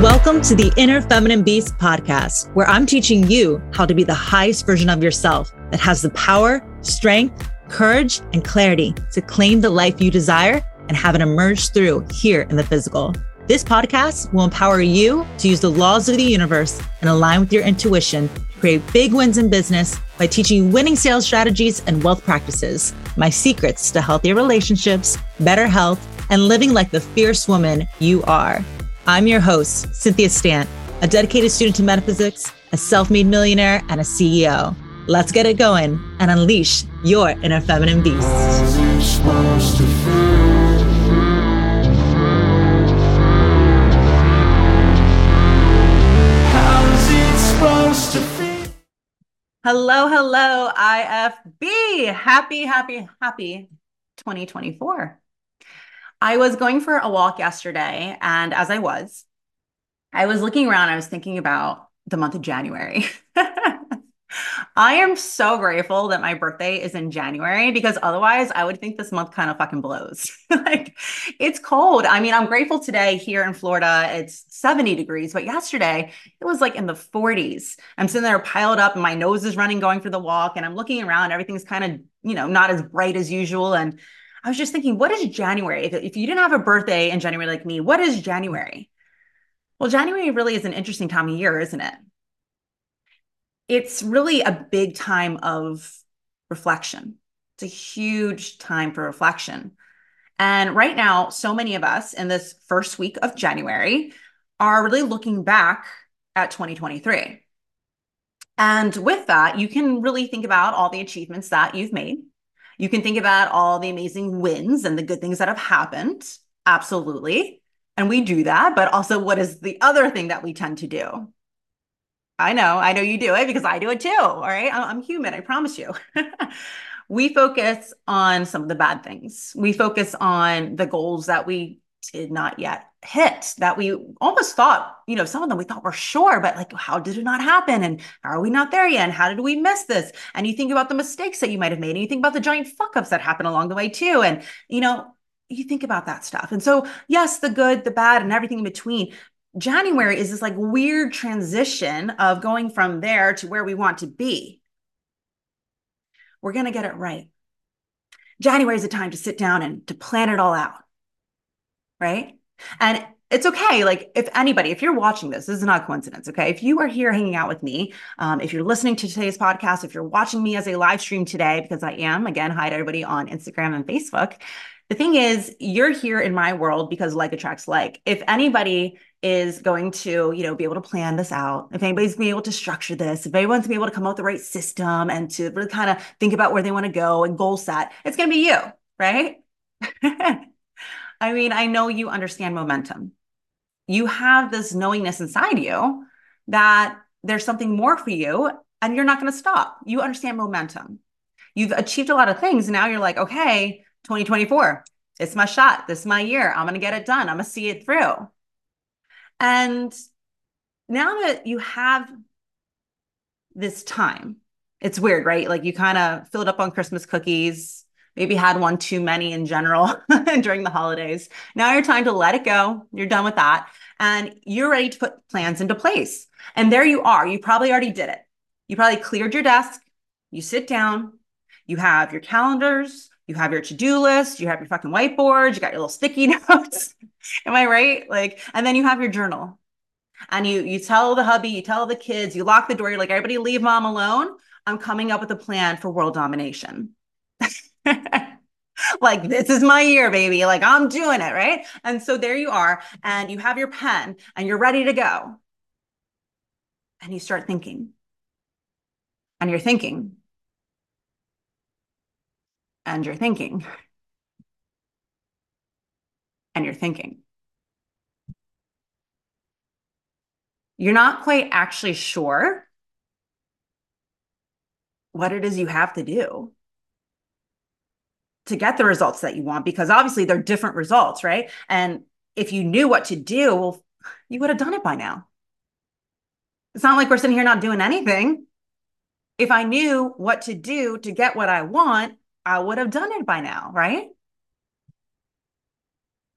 Welcome to the Inner Feminine Beast podcast, where I'm teaching you how to be the highest version of yourself that has the power, strength, courage, and clarity to claim the life you desire and have it emerge through here in the physical. This podcast will empower you to use the laws of the universe and align with your intuition to create big wins in business by teaching you winning sales strategies and wealth practices, my secrets to healthier relationships, better health, and living like the fierce woman you are. I'm your host, Cynthia Stant, a dedicated student to metaphysics, a self made millionaire, and a CEO. Let's get it going and unleash your inner feminine beast. Hello, hello, IFB. Happy, happy, happy 2024. I was going for a walk yesterday, and as I was, I was looking around, I was thinking about the month of January. I am so grateful that my birthday is in January because otherwise I would think this month kind of fucking blows. like it's cold. I mean, I'm grateful today here in Florida. It's 70 degrees, but yesterday it was like in the 40s. I'm sitting there piled up and my nose is running going for the walk and I'm looking around. Everything's kind of, you know, not as bright as usual. And I was just thinking, what is January? If, if you didn't have a birthday in January like me, what is January? Well, January really is an interesting time of year, isn't it? It's really a big time of reflection. It's a huge time for reflection. And right now, so many of us in this first week of January are really looking back at 2023. And with that, you can really think about all the achievements that you've made. You can think about all the amazing wins and the good things that have happened. Absolutely. And we do that. But also, what is the other thing that we tend to do? I know, I know you do it because I do it too. All right. I'm human, I promise you. we focus on some of the bad things. We focus on the goals that we did not yet hit, that we almost thought, you know, some of them we thought were sure, but like, how did it not happen? And are we not there yet? And how did we miss this? And you think about the mistakes that you might have made, and you think about the giant fuck ups that happen along the way too. And, you know, you think about that stuff. And so, yes, the good, the bad, and everything in between. January is this like weird transition of going from there to where we want to be. We're going to get it right. January is a time to sit down and to plan it all out. Right. And it's okay. Like, if anybody, if you're watching this, this is not a coincidence. Okay. If you are here hanging out with me, um, if you're listening to today's podcast, if you're watching me as a live stream today, because I am, again, hi to everybody on Instagram and Facebook. The thing is, you're here in my world because like attracts like. If anybody is going to, you know, be able to plan this out, if anybody's be able to structure this, if anyone's be able to come up with the right system and to really kind of think about where they want to go and goal set, it's going to be you, right? I mean, I know you understand momentum. You have this knowingness inside you that there's something more for you and you're not going to stop. You understand momentum. You've achieved a lot of things. And Now you're like, okay, 2024, it's my shot. This is my year. I'm going to get it done. I'm going to see it through. And now that you have this time, it's weird, right? Like you kind of filled up on Christmas cookies, maybe had one too many in general during the holidays. Now you're time to let it go. You're done with that. And you're ready to put plans into place. And there you are. You probably already did it. You probably cleared your desk. You sit down. You have your calendars. You have your to-do list. You have your fucking whiteboard. You got your little sticky notes. Am I right? Like, and then you have your journal. And you you tell the hubby, you tell the kids, you lock the door. You're like, everybody leave mom alone. I'm coming up with a plan for world domination. like this is my year baby like i'm doing it right and so there you are and you have your pen and you're ready to go and you start thinking and you're thinking and you're thinking and you're thinking you're not quite actually sure what it is you have to do to get the results that you want because obviously they're different results, right? And if you knew what to do, well, you would have done it by now. It's not like we're sitting here not doing anything. If I knew what to do to get what I want, I would have done it by now, right?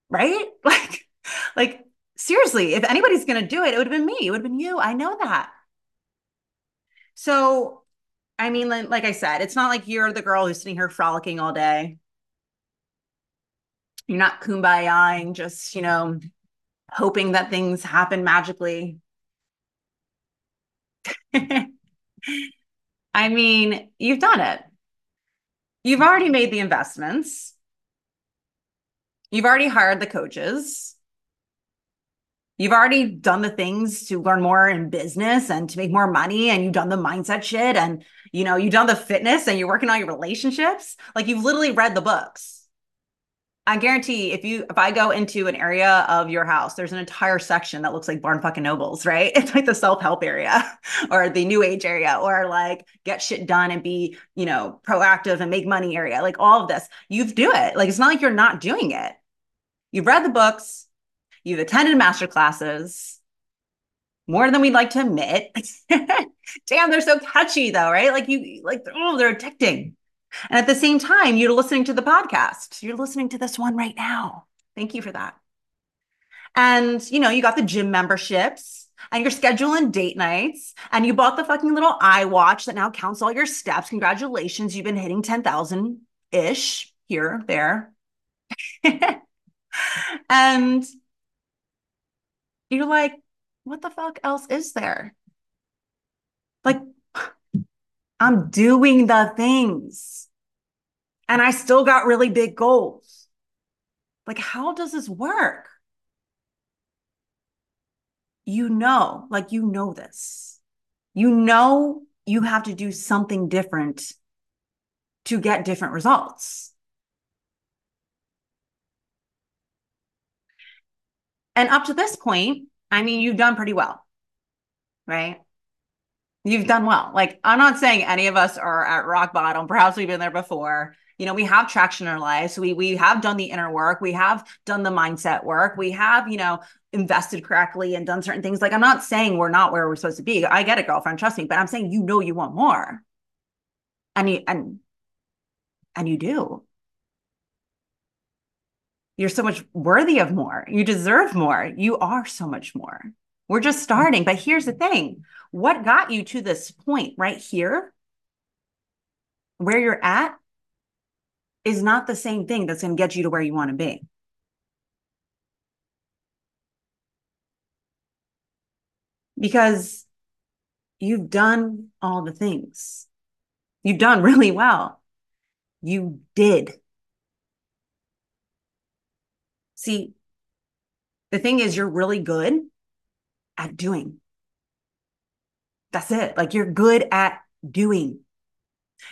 Right? Like, like seriously, if anybody's going to do it, it would have been me. It would have been you. I know that. So, I mean, like, I said, it's not like you're the girl who's sitting here frolicking all day. You're not kumbayaing, just, you know, hoping that things happen magically. I mean, you've done it. You've already made the investments. You've already hired the coaches. You've already done the things to learn more in business and to make more money and you've done the mindset shit and you know, you've done the fitness and you're working on your relationships. Like you've literally read the books. I guarantee if you if I go into an area of your house, there's an entire section that looks like Barn fucking Nobles, right? It's like the self-help area or the new age area or like get shit done and be, you know, proactive and make money area. Like all of this. You've do it. Like it's not like you're not doing it. You've read the books, you've attended master classes more than we'd like to admit. Damn, they're so catchy though, right? Like you like oh, they're addicting. And at the same time, you're listening to the podcast. You're listening to this one right now. Thank you for that. And, you know, you got the gym memberships and you're scheduling date nights and you bought the fucking little iWatch that now counts all your steps. Congratulations. You've been hitting 10,000 ish here, there. and you're like, what the fuck else is there? Like, I'm doing the things and I still got really big goals. Like, how does this work? You know, like, you know this. You know, you have to do something different to get different results. And up to this point, I mean, you've done pretty well, right? You've done well. Like, I'm not saying any of us are at rock bottom. Perhaps we've been there before. You know, we have traction in our lives. We we have done the inner work. We have done the mindset work. We have, you know, invested correctly and done certain things. Like, I'm not saying we're not where we're supposed to be. I get it, girlfriend. Trust me. But I'm saying you know you want more. And you and and you do. You're so much worthy of more. You deserve more. You are so much more. We're just starting. But here's the thing what got you to this point right here, where you're at, is not the same thing that's going to get you to where you want to be. Because you've done all the things, you've done really well. You did. See, the thing is, you're really good at doing. That's it. Like you're good at doing.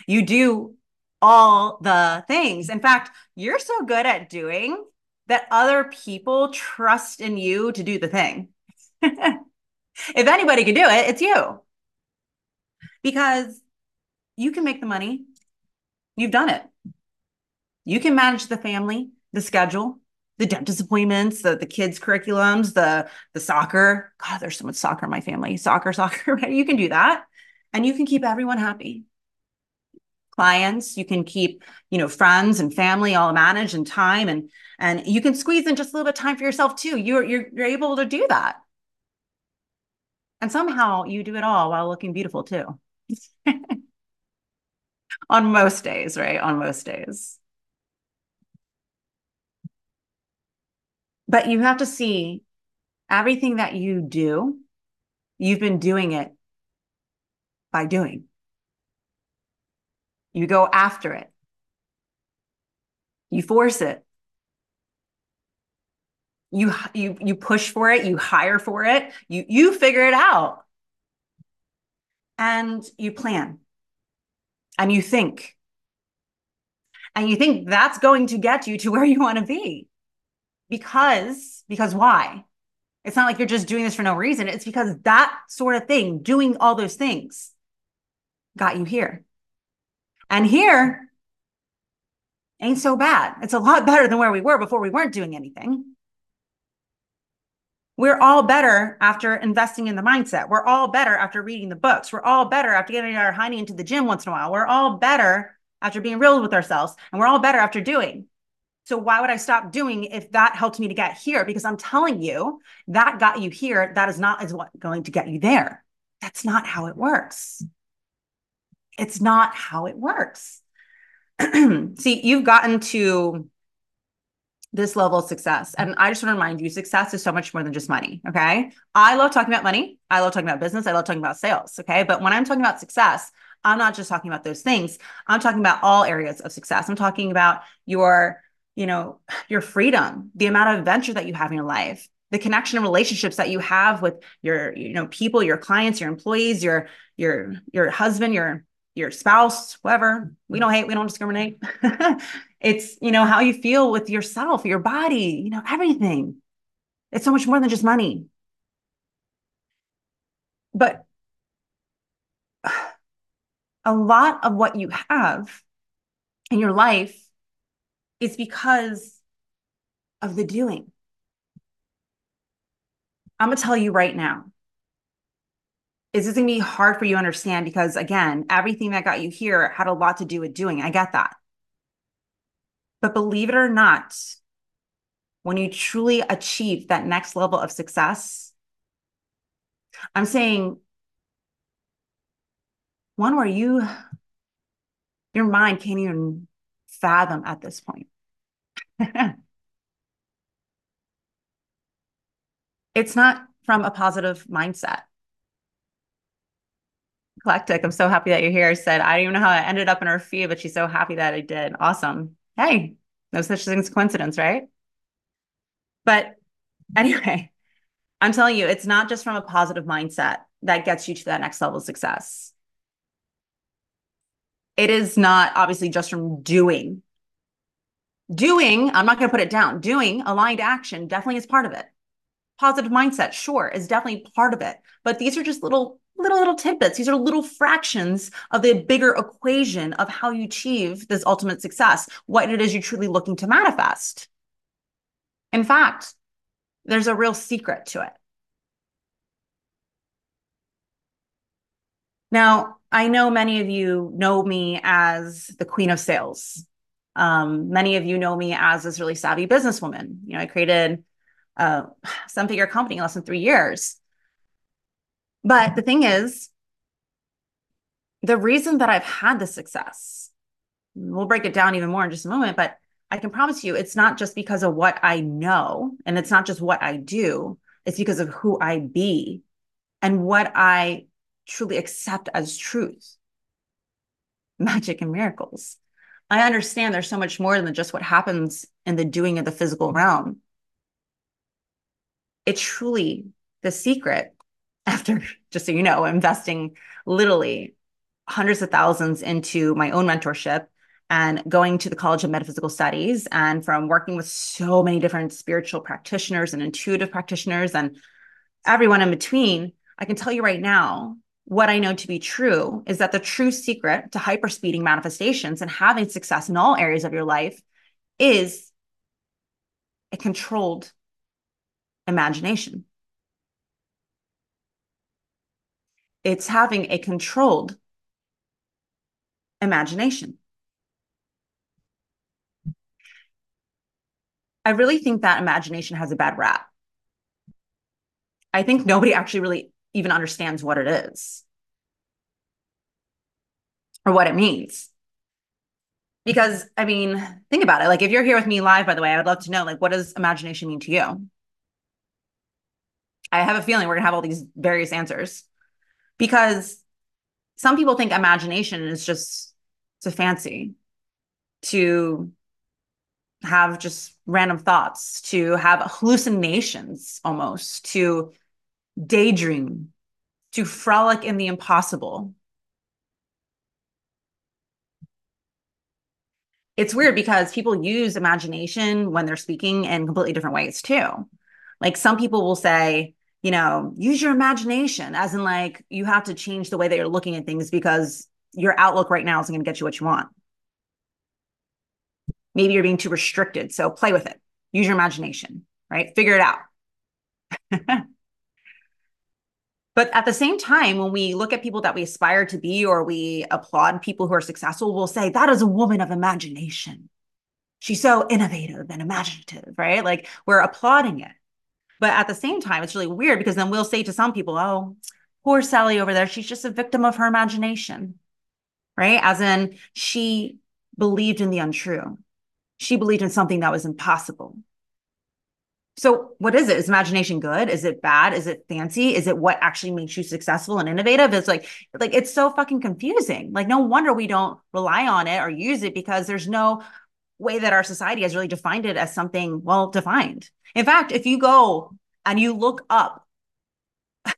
You do all the things. In fact, you're so good at doing that other people trust in you to do the thing. if anybody can do it, it's you. Because you can make the money. You've done it. You can manage the family, the schedule, the dentist appointments, the the kids' curriculums, the the soccer. God, there's so much soccer in my family. Soccer, soccer, right? You can do that. And you can keep everyone happy. Clients, you can keep, you know, friends and family all managed and time and and you can squeeze in just a little bit of time for yourself too. You're you're you're able to do that. And somehow you do it all while looking beautiful too. On most days, right? On most days. But you have to see everything that you do, you've been doing it by doing. You go after it. You force it. You you you push for it, you hire for it, you you figure it out. And you plan. And you think. And you think that's going to get you to where you want to be because because why it's not like you're just doing this for no reason it's because that sort of thing doing all those things got you here and here Ain't so bad. It's a lot better than where we were before we weren't doing anything. We're all better after investing in the mindset. We're all better after reading the books. We're all better after getting our honey into the gym once in a while. We're all better after being real with ourselves. And we're all better after doing. So why would I stop doing if that helped me to get here? Because I'm telling you, that got you here. That is not is what going to get you there. That's not how it works. It's not how it works. See, you've gotten to this level of success. And I just want to remind you, success is so much more than just money. Okay. I love talking about money. I love talking about business. I love talking about sales. Okay. But when I'm talking about success, I'm not just talking about those things. I'm talking about all areas of success. I'm talking about your, you know, your freedom, the amount of adventure that you have in your life, the connection and relationships that you have with your, you know, people, your clients, your employees, your, your, your husband, your, your spouse, whoever. We don't hate, we don't discriminate. it's, you know, how you feel with yourself, your body, you know, everything. It's so much more than just money. But a lot of what you have in your life is because of the doing. I'm going to tell you right now. Is this going to be hard for you to understand because again everything that got you here had a lot to do with doing. I get that. But believe it or not when you truly achieve that next level of success i'm saying one where you your mind can't even fathom at this point it's not from a positive mindset eclectic. I'm so happy that you're here. I said, I don't even know how I ended up in her feed, but she's so happy that I did. Awesome. Hey, no such thing as coincidence, right? But anyway, I'm telling you, it's not just from a positive mindset that gets you to that next level of success. It is not obviously just from doing. Doing, I'm not going to put it down. Doing aligned action definitely is part of it. Positive mindset, sure, is definitely part of it. But these are just little little little tidbits these are little fractions of the bigger equation of how you achieve this ultimate success what it is you're truly looking to manifest in fact there's a real secret to it now i know many of you know me as the queen of sales um, many of you know me as this really savvy businesswoman. You know i created a seven figure company in less than three years. But the thing is, the reason that I've had the success, we'll break it down even more in just a moment, but I can promise you it's not just because of what I know and it's not just what I do, it's because of who I be and what I truly accept as truth. Magic and miracles. I understand there's so much more than just what happens in the doing of the physical realm. It's truly the secret after, just so you know, investing literally hundreds of thousands into my own mentorship and going to the College of Metaphysical Studies and from working with so many different spiritual practitioners and intuitive practitioners and everyone in between, I can tell you right now what I know to be true is that the true secret to hyperspeeding manifestations and having success in all areas of your life is a controlled imagination. it's having a controlled imagination. I really think that imagination has a bad rap. I think nobody actually really even understands what it is or what it means. Because, I mean, think about it. Like, if you're here with me live, by the way, I would love to know, like, what does imagination mean to you? I have a feeling we're to have all these various answers because some people think imagination is just it's a fancy to have just random thoughts to have hallucinations almost to daydream to frolic in the impossible it's weird because people use imagination when they're speaking in completely different ways too like some people will say you know, use your imagination, as in like you have to change the way that you're looking at things because your outlook right now isn't going to get you what you want. maybe you're being too restricted. So play with it, use your imagination, right? Figure it out. but at the same time, when we look at people that we aspire to be or we applaud people who are successful, we'll say, that is a woman of imagination. She's so innovative and imaginative, right? Like we're applauding it. But at the same time, it's really weird because then we'll say to some people, oh, poor Sally over there, she's just a victim of her imagination, right? As in, she believed in the untrue. She believed in something that was impossible. So, what is it? Is imagination good? Is it bad? Is it fancy? Is it what actually makes you successful and innovative? It's like, like it's so fucking confusing. Like, no wonder we don't rely on it or use it because there's no way that our society has really defined it as something well defined. In fact, if you go and you look up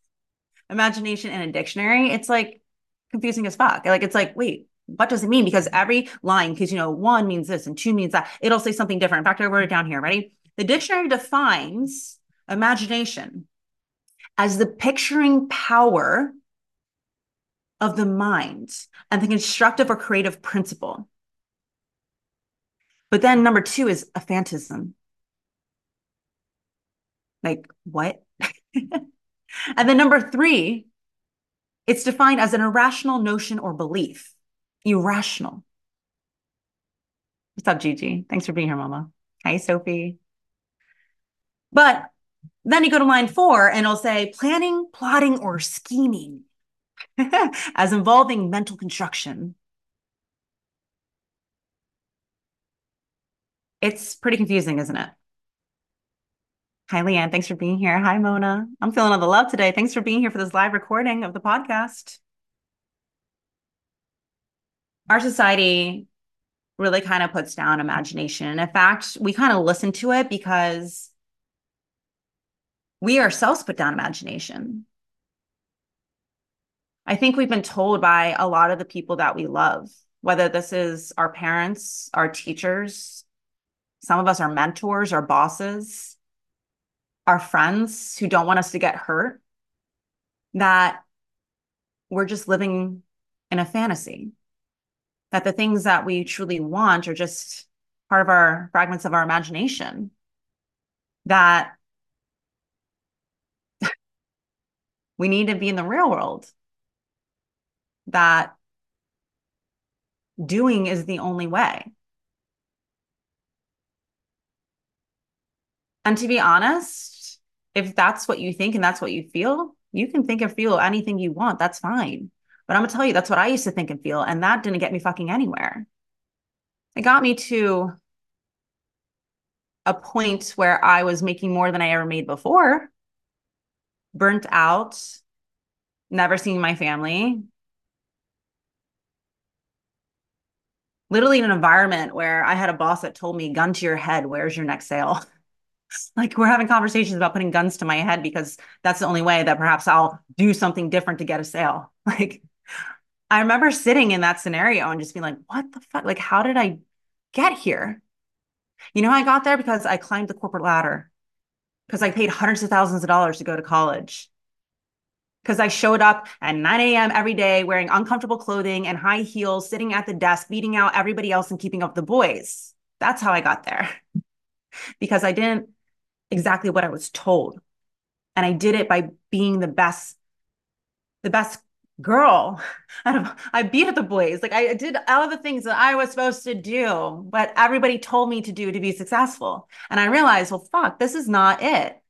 imagination in a dictionary, it's like confusing as fuck. Like, it's like, wait, what does it mean? Because every line, because you know, one means this and two means that, it'll say something different. In fact, I wrote it down here. Ready? The dictionary defines imagination as the picturing power of the mind and the constructive or creative principle. But then number two is a phantasm. Like, what? and then number three, it's defined as an irrational notion or belief. Irrational. What's up, Gigi? Thanks for being here, Mama. Hi, Sophie. But then you go to line four and it'll say planning, plotting, or scheming as involving mental construction. It's pretty confusing, isn't it? Hi, Leanne. Thanks for being here. Hi, Mona. I'm feeling all the love today. Thanks for being here for this live recording of the podcast. Our society really kind of puts down imagination. In fact, we kind of listen to it because we ourselves put down imagination. I think we've been told by a lot of the people that we love, whether this is our parents, our teachers, some of us are mentors, our bosses, our friends who don't want us to get hurt, that we're just living in a fantasy, that the things that we truly want are just part of our fragments of our imagination, that we need to be in the real world that doing is the only way. And to be honest, if that's what you think and that's what you feel, you can think and feel anything you want. That's fine. But I'm gonna tell you, that's what I used to think and feel. And that didn't get me fucking anywhere. It got me to a point where I was making more than I ever made before burnt out, never seen my family. Literally in an environment where I had a boss that told me, gun to your head, where's your next sale? like we're having conversations about putting guns to my head because that's the only way that perhaps I'll do something different to get a sale. Like I remember sitting in that scenario and just being like, what the fuck? Like, how did I get here? You know, I got there because I climbed the corporate ladder because I paid hundreds of thousands of dollars to go to college. Because I showed up at 9 a.m. every day wearing uncomfortable clothing and high heels, sitting at the desk, beating out everybody else and keeping up the boys. That's how I got there. because I didn't exactly what I was told. And I did it by being the best, the best girl. I beat at the boys. Like I did all the things that I was supposed to do, but everybody told me to do to be successful. And I realized, well, fuck, this is not it.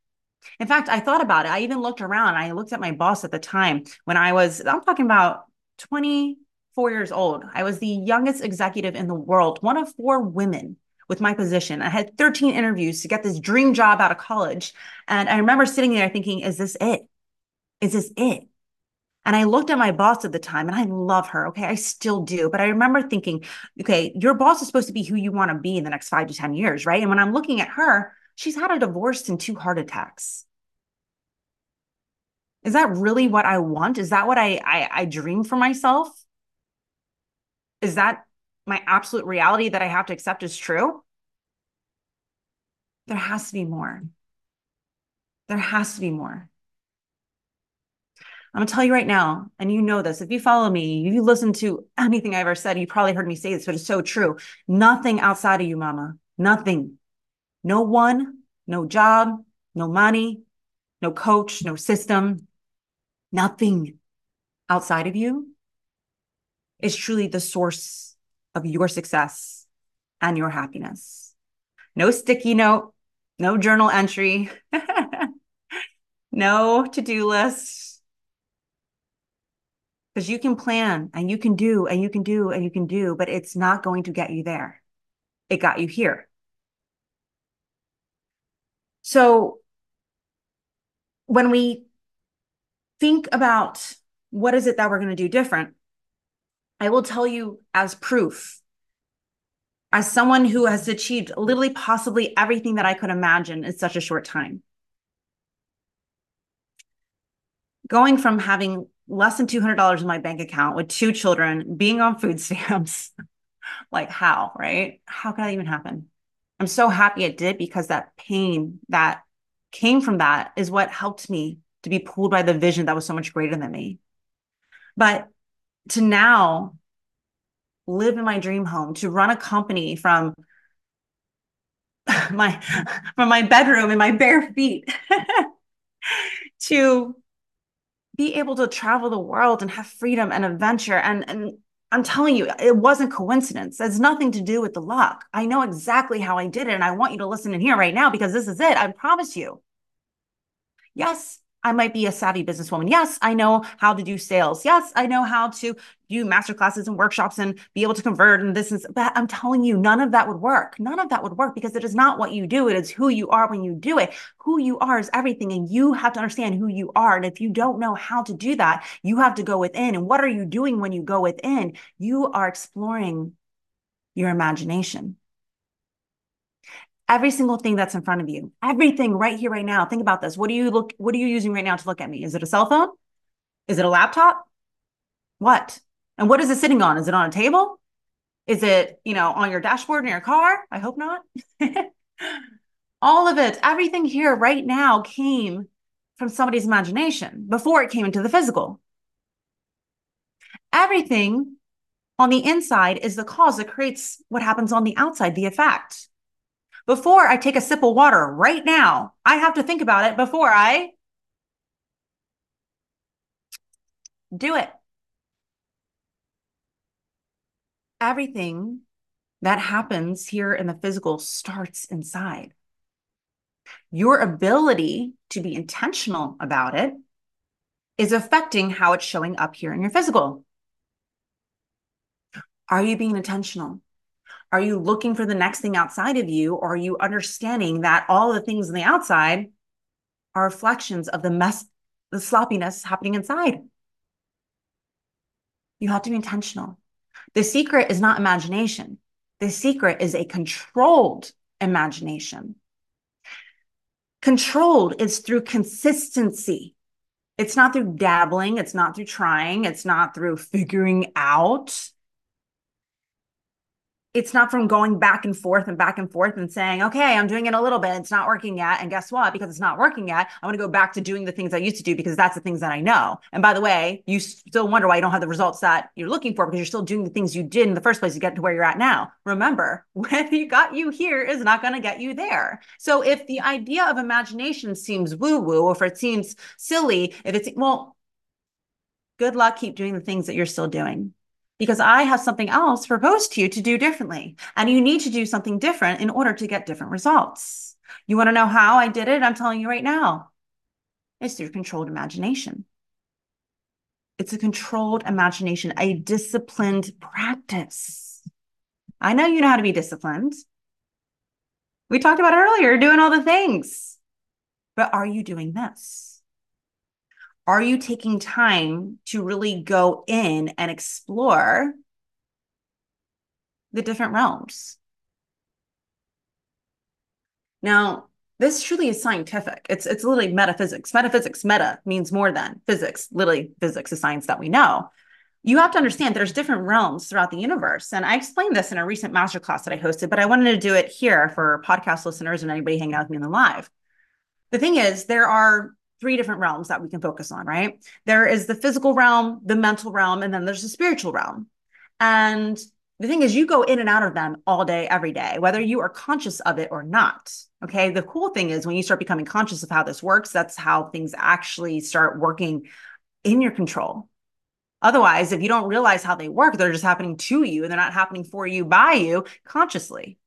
In fact, I thought about it. I even looked around. I looked at my boss at the time when I was, I'm talking about 24 years old. I was the youngest executive in the world, one of four women with my position. I had 13 interviews to get this dream job out of college. And I remember sitting there thinking, is this it? Is this it? And I looked at my boss at the time and I love her. Okay. I still do. But I remember thinking, okay, your boss is supposed to be who you want to be in the next five to 10 years. Right. And when I'm looking at her, she's had a divorce and two heart attacks. Is that really what I want? Is that what I, I, I dream for myself? Is that my absolute reality that I have to accept is true? There has to be more. There has to be more. I'm gonna tell you right now, and you know this. If you follow me, if you listen to anything I ever said, you probably heard me say this, but it's so true. Nothing outside of you, mama. Nothing. No one, no job, no money, no coach, no system, nothing outside of you is truly the source of your success and your happiness. No sticky note, no journal entry, no to do list because you can plan and you can do and you can do and you can do, but it's not going to get you there. It got you here. So when we think about what is it that we're going to do different, I will tell you as proof, as someone who has achieved literally possibly everything that I could imagine in such a short time. Going from having less than $200 in my bank account with two children, being on food stamps. like, how, right? How could that even happen? I'm so happy it did because that pain that came from that is what helped me to be pulled by the vision that was so much greater than me. But to now live in my dream home, to run a company from my from my bedroom in my bare feet to be able to travel the world and have freedom and adventure and and I'm telling you, it wasn't coincidence. It's nothing to do with the luck. I know exactly how I did it. And I want you to listen in here right now because this is it. I promise you. Yes, I might be a savvy businesswoman. Yes, I know how to do sales. Yes, I know how to do master classes and workshops and be able to convert and this is but I'm telling you none of that would work. None of that would work because it is not what you do. It is who you are when you do it. Who you are is everything and you have to understand who you are. And if you don't know how to do that, you have to go within. And what are you doing when you go within? You are exploring your imagination every single thing that's in front of you. Everything right here right now. Think about this. What do you look what are you using right now to look at me? Is it a cell phone? Is it a laptop? What? And what is it sitting on? Is it on a table? Is it you know on your dashboard in your car? I hope not. All of it. Everything here right now came from somebody's imagination before it came into the physical. Everything on the inside is the cause that creates what happens on the outside the effect before I take a sip of water right now, I have to think about it before I do it. Everything that happens here in the physical starts inside. Your ability to be intentional about it is affecting how it's showing up here in your physical. Are you being intentional? Are you looking for the next thing outside of you? Or are you understanding that all the things on the outside are reflections of the mess, the sloppiness happening inside? You have to be intentional. The secret is not imagination. The secret is a controlled imagination. Controlled is through consistency. It's not through dabbling. It's not through trying. It's not through figuring out it's not from going back and forth and back and forth and saying, okay, I'm doing it a little bit. It's not working yet. And guess what? Because it's not working yet, I'm going to go back to doing the things I used to do because that's the things that I know. And by the way, you still wonder why you don't have the results that you're looking for because you're still doing the things you did in the first place to get to where you're at now. Remember, when you got you here is not going to get you there. So if the idea of imagination seems woo woo, or if it seems silly, if it's, well, good luck, keep doing the things that you're still doing because I have something else proposed to you to do differently. And you need to do something different in order to get different results. You want to know how I did it? I'm telling you right now. It's through controlled imagination. It's a controlled imagination, a disciplined practice. I know you know how to be disciplined. We talked about earlier doing all the things. But are you doing this? Are you taking time to really go in and explore the different realms? Now, this truly is scientific. It's it's literally metaphysics. Metaphysics, meta means more than physics. Literally, physics is science that we know. You have to understand there's different realms throughout the universe. And I explained this in a recent masterclass that I hosted, but I wanted to do it here for podcast listeners and anybody hanging out with me in the live. The thing is, there are three different realms that we can focus on, right? There is the physical realm, the mental realm, and then there's the spiritual realm. And the thing is, you go in and out of them all day, every day, whether you are conscious of it or not. Okay. The cool thing is when you start becoming conscious of how this works, that's how things actually start working in your control. Otherwise, if you don't realize how they work, they're just happening to you and they're not happening for you by you consciously.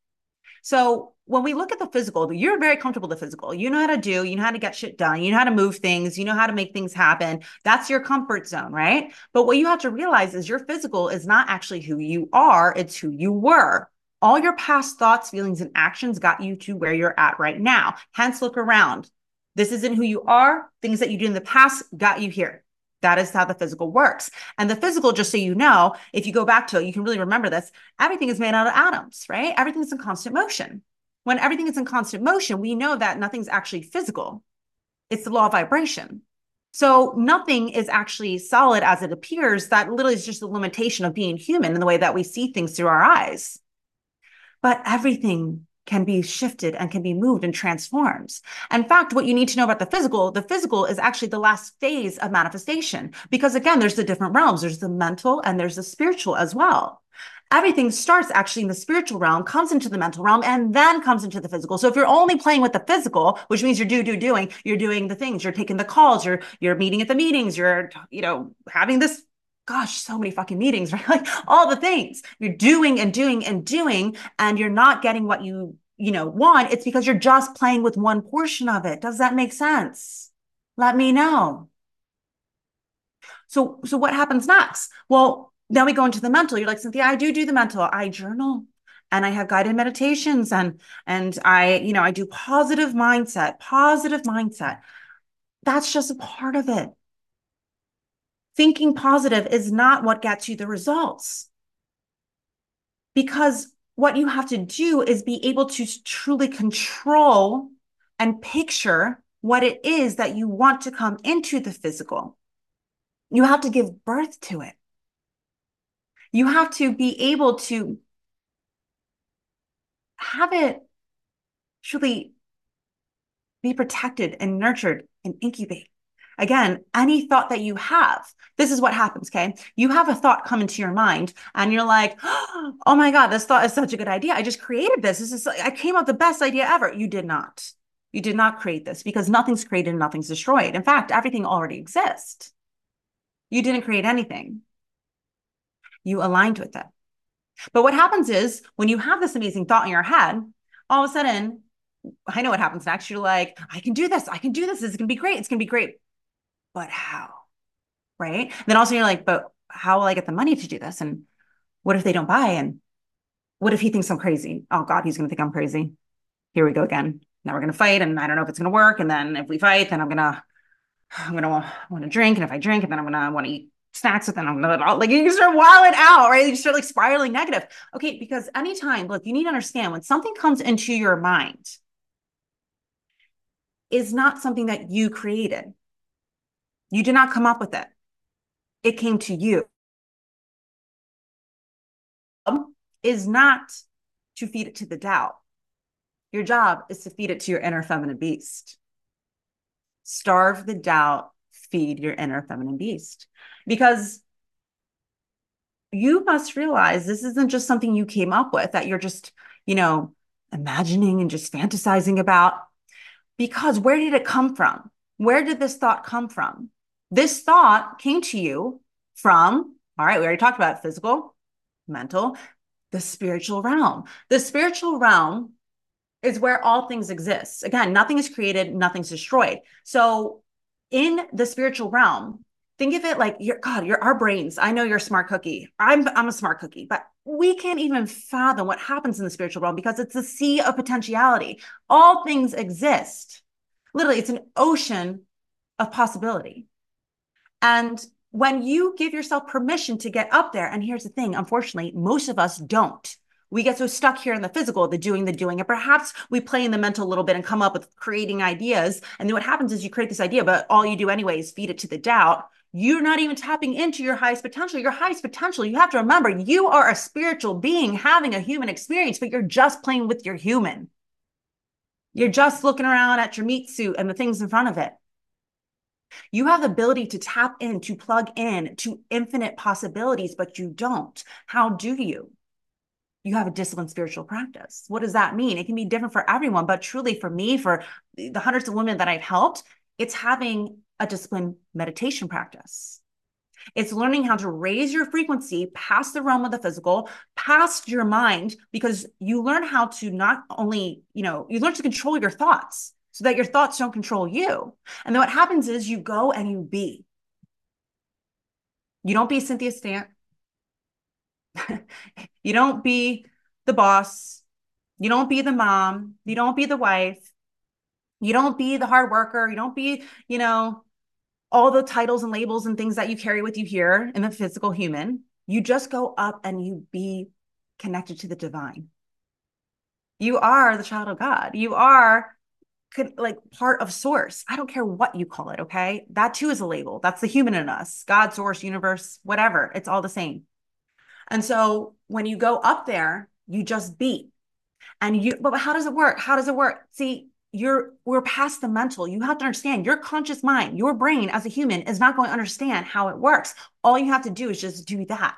So when we look at the physical, you're very comfortable with the physical. You know how to do, you know how to get shit done, you know how to move things, you know how to make things happen. That's your comfort zone, right? But what you have to realize is your physical is not actually who you are, it's who you were. All your past thoughts, feelings, and actions got you to where you're at right now. Hence, look around. This isn't who you are. Things that you did in the past got you here. That is how the physical works. And the physical, just so you know, if you go back to it, you can really remember this everything is made out of atoms, right? Everything's in constant motion. When everything is in constant motion, we know that nothing's actually physical, it's the law of vibration. So nothing is actually solid as it appears. That literally is just the limitation of being human in the way that we see things through our eyes. But everything can be shifted and can be moved and transforms. In fact, what you need to know about the physical, the physical is actually the last phase of manifestation. Because again, there's the different realms. There's the mental and there's the spiritual as well. Everything starts actually in the spiritual realm, comes into the mental realm, and then comes into the physical. So if you're only playing with the physical, which means you're do do doing, you're doing the things, you're taking the calls, you're you're meeting at the meetings, you're you know having this gosh, so many fucking meetings, right? Like all the things you're doing and doing and doing, and you're not getting what you, you know, want. It's because you're just playing with one portion of it. Does that make sense? Let me know. So, so what happens next? Well, then we go into the mental. You're like, Cynthia, I do do the mental. I journal and I have guided meditations and, and I, you know, I do positive mindset, positive mindset. That's just a part of it thinking positive is not what gets you the results. Because what you have to do is be able to truly control and picture what it is that you want to come into the physical. You have to give birth to it. You have to be able to have it truly be protected and nurtured and incubate. Again, any thought that you have, this is what happens. Okay. You have a thought come into your mind and you're like, oh my God, this thought is such a good idea. I just created this. This is, I came up with the best idea ever. You did not. You did not create this because nothing's created and nothing's destroyed. In fact, everything already exists. You didn't create anything. You aligned with it. But what happens is when you have this amazing thought in your head, all of a sudden, I know what happens next. You're like, I can do this. I can do this. This is going to be great. It's going to be great but how? Right. And then also you're like, but how will I get the money to do this? And what if they don't buy? And what if he thinks I'm crazy? Oh God, he's gonna think I'm crazy. Here we go again. Now we're gonna fight, and I don't know if it's gonna work. And then if we fight, then I'm gonna I'm gonna want to drink, and if I drink, and then I'm gonna want to eat snacks with. I'm gonna like you start wilding out, right? You start like spiraling negative. Okay, because anytime, look, you need to understand when something comes into your mind is not something that you created. You did not come up with it. It came to you. Is not to feed it to the doubt. Your job is to feed it to your inner feminine beast. Starve the doubt, feed your inner feminine beast. Because you must realize this isn't just something you came up with that you're just, you know, imagining and just fantasizing about. Because where did it come from? Where did this thought come from? This thought came to you from, all right, we already talked about physical, mental, the spiritual realm. The spiritual realm is where all things exist. Again, nothing is created, nothing's destroyed. So in the spiritual realm, think of it like your God, you're our brains. I know you're a smart cookie. I'm I'm a smart cookie, but we can't even fathom what happens in the spiritual realm because it's a sea of potentiality. All things exist. Literally, it's an ocean of possibility. And when you give yourself permission to get up there, and here's the thing, unfortunately, most of us don't. We get so stuck here in the physical, the doing, the doing, and perhaps we play in the mental a little bit and come up with creating ideas. And then what happens is you create this idea, but all you do anyway is feed it to the doubt. You're not even tapping into your highest potential. Your highest potential, you have to remember, you are a spiritual being having a human experience, but you're just playing with your human. You're just looking around at your meat suit and the things in front of it. You have the ability to tap in, to plug in to infinite possibilities, but you don't. How do you? You have a disciplined spiritual practice. What does that mean? It can be different for everyone, but truly for me, for the hundreds of women that I've helped, it's having a disciplined meditation practice. It's learning how to raise your frequency past the realm of the physical, past your mind, because you learn how to not only, you know, you learn to control your thoughts so that your thoughts don't control you. And then what happens is you go and you be. You don't be Cynthia Stant. You don't be the boss. You don't be the mom. You don't be the wife. You don't be the hard worker. You don't be, you know, all the titles and labels and things that you carry with you here in the physical human. You just go up and you be connected to the divine. You are the child of God. You are like part of source. I don't care what you call it, okay? That too is a label. That's the human in us. God, source, universe, whatever. It's all the same. And so when you go up there, you just be. And you but how does it work? How does it work? See, you're we're past the mental. You have to understand your conscious mind, your brain as a human is not going to understand how it works. All you have to do is just do that.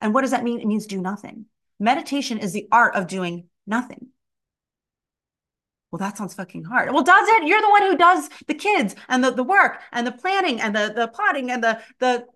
And what does that mean? It means do nothing. Meditation is the art of doing nothing. Well, that sounds fucking hard. Well, does it? You're the one who does the kids and the, the work and the planning and the the plotting and the the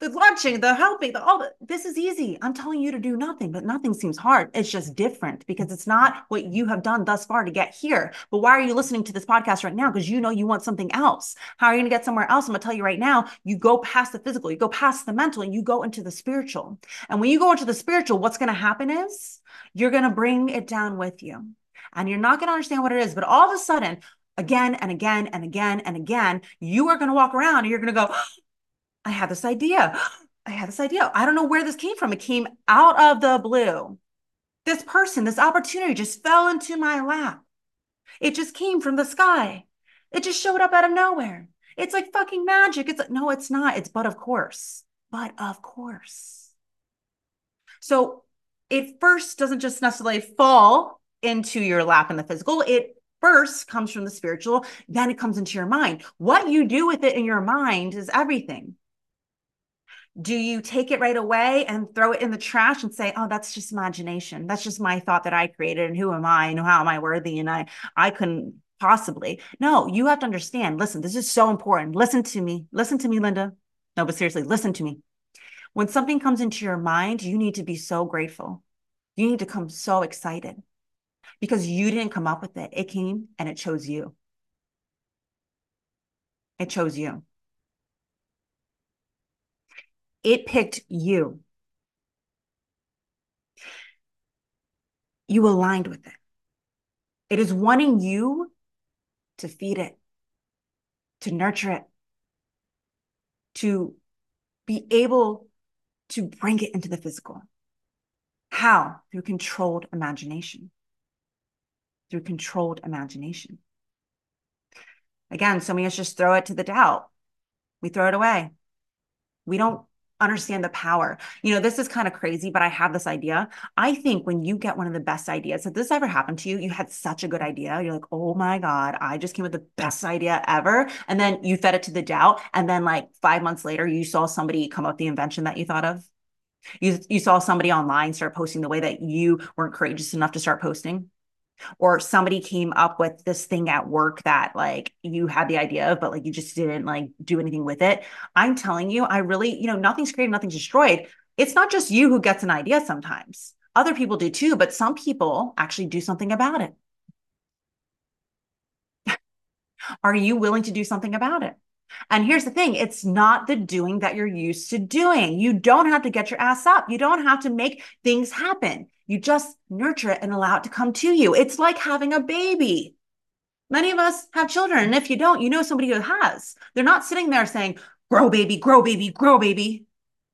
the lunching, the helping, the all the, this is easy. I'm telling you to do nothing, but nothing seems hard. It's just different because it's not what you have done thus far to get here. But why are you listening to this podcast right now? Because you know you want something else. How are you going to get somewhere else? I'm going to tell you right now, you go past the physical, you go past the mental, and you go into the spiritual. And when you go into the spiritual, what's going to happen is you're going to bring it down with you. And you're not going to understand what it is, but all of a sudden, again and again and again and again, you are going to walk around and you're going to go, I had this idea. I had this idea. I don't know where this came from. It came out of the blue. This person, this opportunity just fell into my lap. It just came from the sky. It just showed up out of nowhere. It's like fucking magic. It's like, no, it's not. It's but of course. But of course. So it first doesn't just necessarily fall into your lap in the physical. It first comes from the spiritual, then it comes into your mind. What you do with it in your mind is everything. Do you take it right away and throw it in the trash and say, "Oh, that's just imagination. That's just my thought that I created and who am I and how am I worthy and I I couldn't possibly." No, you have to understand. Listen, this is so important. Listen to me. Listen to me, Linda. No, but seriously, listen to me. When something comes into your mind, you need to be so grateful. You need to come so excited because you didn't come up with it. It came and it chose you. It chose you. It picked you. You aligned with it. It is wanting you to feed it, to nurture it, to be able to bring it into the physical. How? Through controlled imagination. Through controlled imagination. Again, so many of us just throw it to the doubt. We throw it away. We don't understand the power. You know, this is kind of crazy, but I have this idea. I think when you get one of the best ideas, if this ever happened to you, you had such a good idea. You're like, oh my God, I just came with the best idea ever. And then you fed it to the doubt. And then like five months later, you saw somebody come up with the invention that you thought of. You, you saw somebody online start posting the way that you weren't courageous enough to start posting or somebody came up with this thing at work that like you had the idea of but like you just didn't like do anything with it i'm telling you i really you know nothing's created nothing's destroyed it's not just you who gets an idea sometimes other people do too but some people actually do something about it are you willing to do something about it and here's the thing it's not the doing that you're used to doing. You don't have to get your ass up. You don't have to make things happen. You just nurture it and allow it to come to you. It's like having a baby. Many of us have children. And if you don't, you know somebody who has. They're not sitting there saying, grow baby, grow baby, grow baby.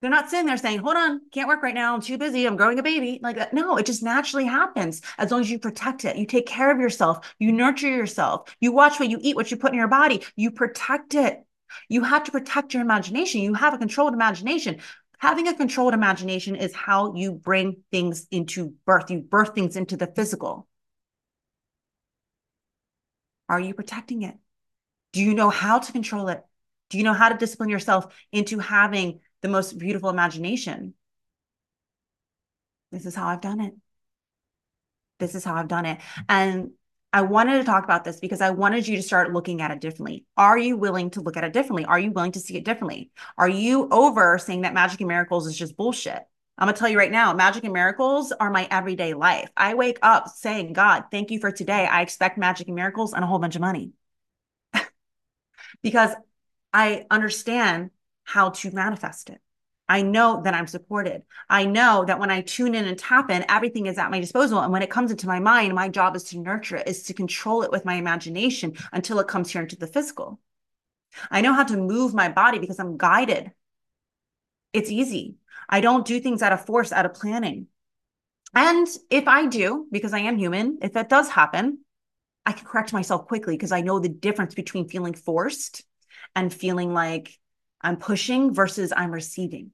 They're not sitting there saying, hold on, can't work right now. I'm too busy. I'm growing a baby. Like that. No, it just naturally happens as long as you protect it. You take care of yourself. You nurture yourself. You watch what you eat, what you put in your body. You protect it. You have to protect your imagination. You have a controlled imagination having a controlled imagination is how you bring things into birth. You birth things into the physical. Are you protecting it? Do you know how to control it? Do you know how to discipline yourself into having the most beautiful imagination? This is how I've done it. This is how I've done it. And I wanted to talk about this because I wanted you to start looking at it differently. Are you willing to look at it differently? Are you willing to see it differently? Are you over saying that magic and miracles is just bullshit? I'm to tell you right now, magic and miracles are my everyday life. I wake up saying, God, thank you for today. I expect magic and miracles and a whole bunch of money because I understand how to manifest it. I know that I'm supported. I know that when I tune in and tap in, everything is at my disposal. And when it comes into my mind, my job is to nurture it, is to control it with my imagination until it comes here into the physical. I know how to move my body because I'm guided. It's easy. I don't do things out of force, out of planning. And if I do, because I am human, if that does happen, I can correct myself quickly because I know the difference between feeling forced and feeling like I'm pushing versus I'm receiving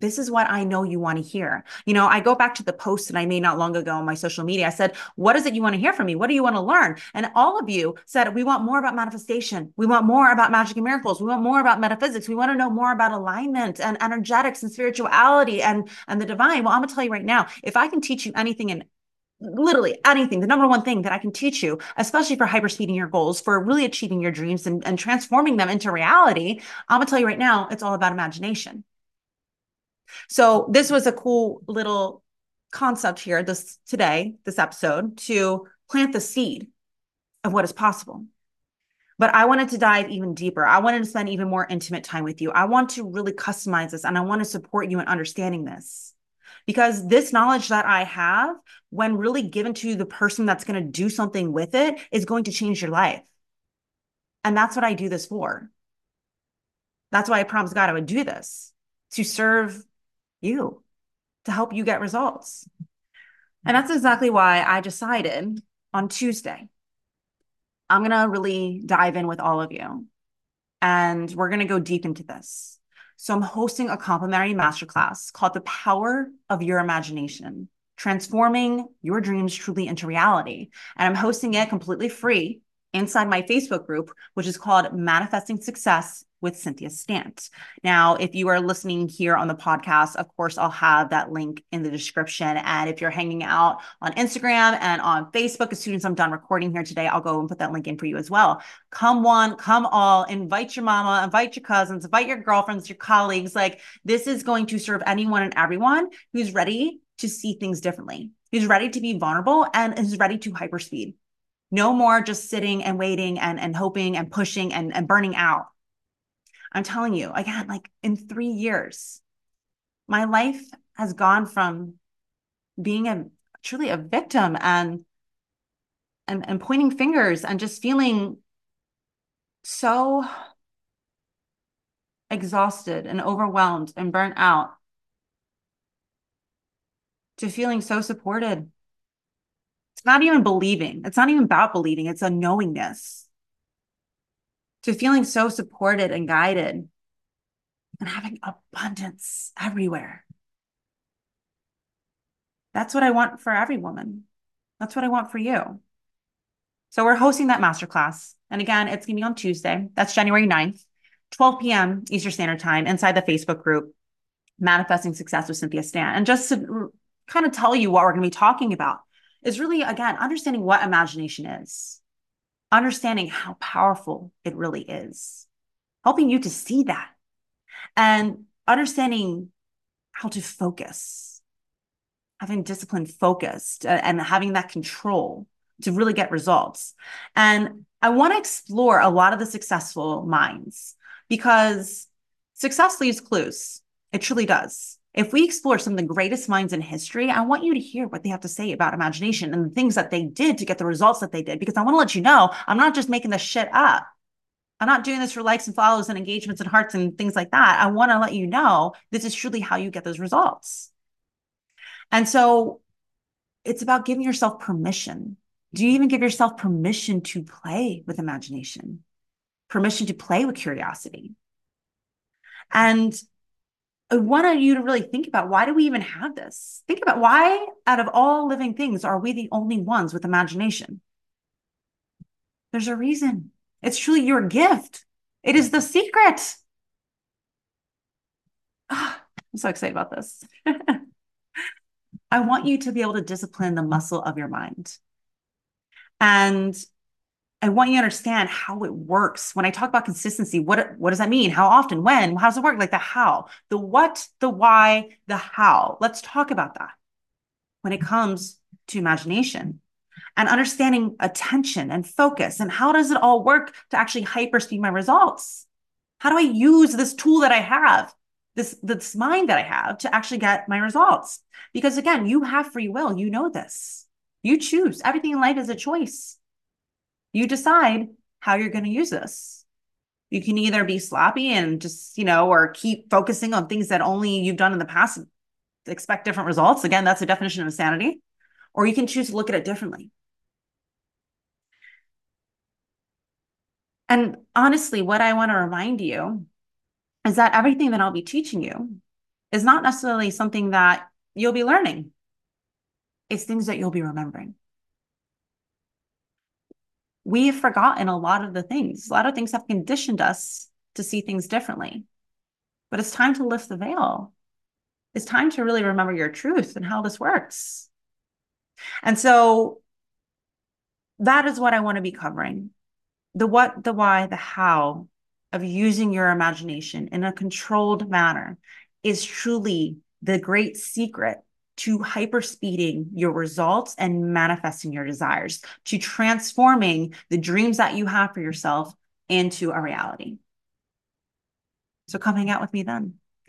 this is what I know you want to hear. You know, I go back to the post that I made not long ago on my social media. I said, What is it you want to hear from me? What do you want to learn? And all of you said, We want more about manifestation. We want more about magic and miracles. We want more about metaphysics. We want to know more about alignment and energetics and spirituality and, and the divine. Well, I'm going to tell you right now if I can teach you anything in literally anything, the number one thing that I can teach you, especially for hyperspeeding your goals, for really achieving your dreams and, and transforming them into reality, I'm gonna tell you right now, it's all about imagination. So this was a cool little concept here this today, this episode, to plant the seed of what is possible. But I wanted to dive even deeper. I wanted to spend even more intimate time with you. I want to really customize this and I want to support you in understanding this. Because this knowledge that I have, when really given to the person that's going to do something with it, is going to change your life. And that's what I do this for. That's why I promised God I would do this to serve you to help you get results. And mm-hmm. that's exactly why I decided on Tuesday, I'm going to really dive in with all of you and we're going to go deep into this. So I'm hosting a complimentary masterclass called The Power of Your Imagination, transforming your dreams truly into reality. And I'm hosting it completely free inside my Facebook group, which is called Manifesting Success with Cynthia Stant. Now, if you are listening here on the podcast, of course, I'll have that link in the description. And if you're hanging out on Instagram and on Facebook, as soon as I'm done recording here today, I'll go and put that link in for you as well. Come one, come all, invite your mama, invite your cousins, invite your girlfriends, your colleagues. Like this is going to serve anyone and everyone who's ready to see things differently, who's ready to be vulnerable and is ready to hyperspeed. No more just sitting and waiting and, and hoping and pushing and, and burning out I'm telling you, again, like in three years, my life has gone from being a truly a victim and and, and pointing fingers and just feeling so exhausted and overwhelmed and burnt out to feeling so supported. It's not even believing. It's not even about believing. It's a knowingness to feeling so supported and guided and having abundance everywhere. That's what I want for every woman. That's what I want for you. So we're hosting that masterclass. And again, it's going to be on Tuesday. That's January 9th, 12 p.m. Eastern Standard Time inside the Facebook group, Manifesting Success with Cynthia Stant. And just to kind of tell you what we're going to be talking about is really, again, understanding what imagination is understanding how powerful it really is, helping you to see that and understanding how to focus, having discipline focused uh, and having that control to really get results. And I want to explore a lot of the successful minds because success leaves clues. It truly does if we explore some of the greatest minds in history, I want you to hear what they have to say about imagination and the things that they did to get the results that they did, because I want to let you know I'm not just making this shit up. I'm not doing this for likes and follows and engagements and hearts and things like that. I want to let you know this is truly how you get those results. And so it's about giving yourself permission. Do you even give yourself permission to play with imagination? Permission to play with curiosity? And I want you to really think about why do we even have this? Think about why, out of all living things, are we the only ones with imagination? There's a reason. It's truly your gift. It is the secret. Ah, I'm so excited about this. I want you to be able to discipline the muscle of your mind. And I want you to understand how it works. When I talk about consistency, what, what does that mean? How often? When? How does it work? Like the how, the what, the why, the how. Let's talk about that when it comes to imagination and understanding attention and focus and how does it all work to actually hyperspeed my results? How do I use this tool that I have, this, this mind that I have to actually get my results? Because again, you have free will. You know this. You choose. Everything in life is a choice. You decide how you're going to use this. You can either be sloppy and just, you know, or keep focusing on things that only you've done in the past, expect different results. Again, that's a definition of insanity. Or you can choose to look at it differently. And honestly, what I want to remind you is that everything that I'll be teaching you is not necessarily something that you'll be learning. It's things that you'll be remembering we've forgotten a lot of the things. A lot of things have conditioned us to see things differently. But it's time to lift the veil. It's time to really remember your truth and how this works. And so that is what I want to be covering the what, the why, the how of using your imagination in a controlled manner is truly the great secret to hyperspeeding your results and manifesting your desires, to transforming the dreams that you have for yourself into a reality. So come hang out with me then.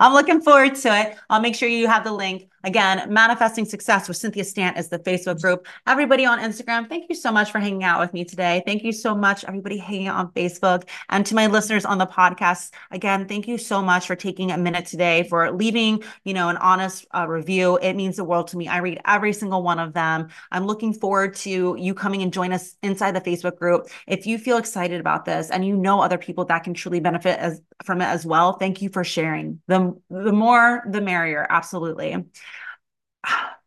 I'm looking forward to it. I'll make sure you have the link. Again, Manifesting Success with Cynthia Stant is the Facebook group. Everybody on Instagram, thank you so much for hanging out with me today. Thank you so much, everybody hanging out on Facebook. And to my listeners on the podcast, again, thank you so much for taking a minute today for leaving, you know, an honest uh, review. It means the world to me. I read every single one of them. I'm looking forward to you coming and join us inside the Facebook group. If you feel excited about this and you know other people that can truly benefit as, from it as well, thank you for sharing. The, the more, the merrier. Absolutely.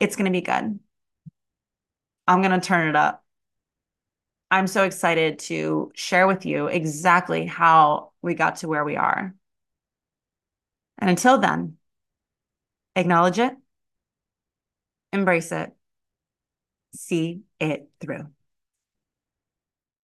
It's going to be good. I'm going to turn it up. I'm so excited to share with you exactly how we got to where we are. And until then, acknowledge it, embrace it, see it through.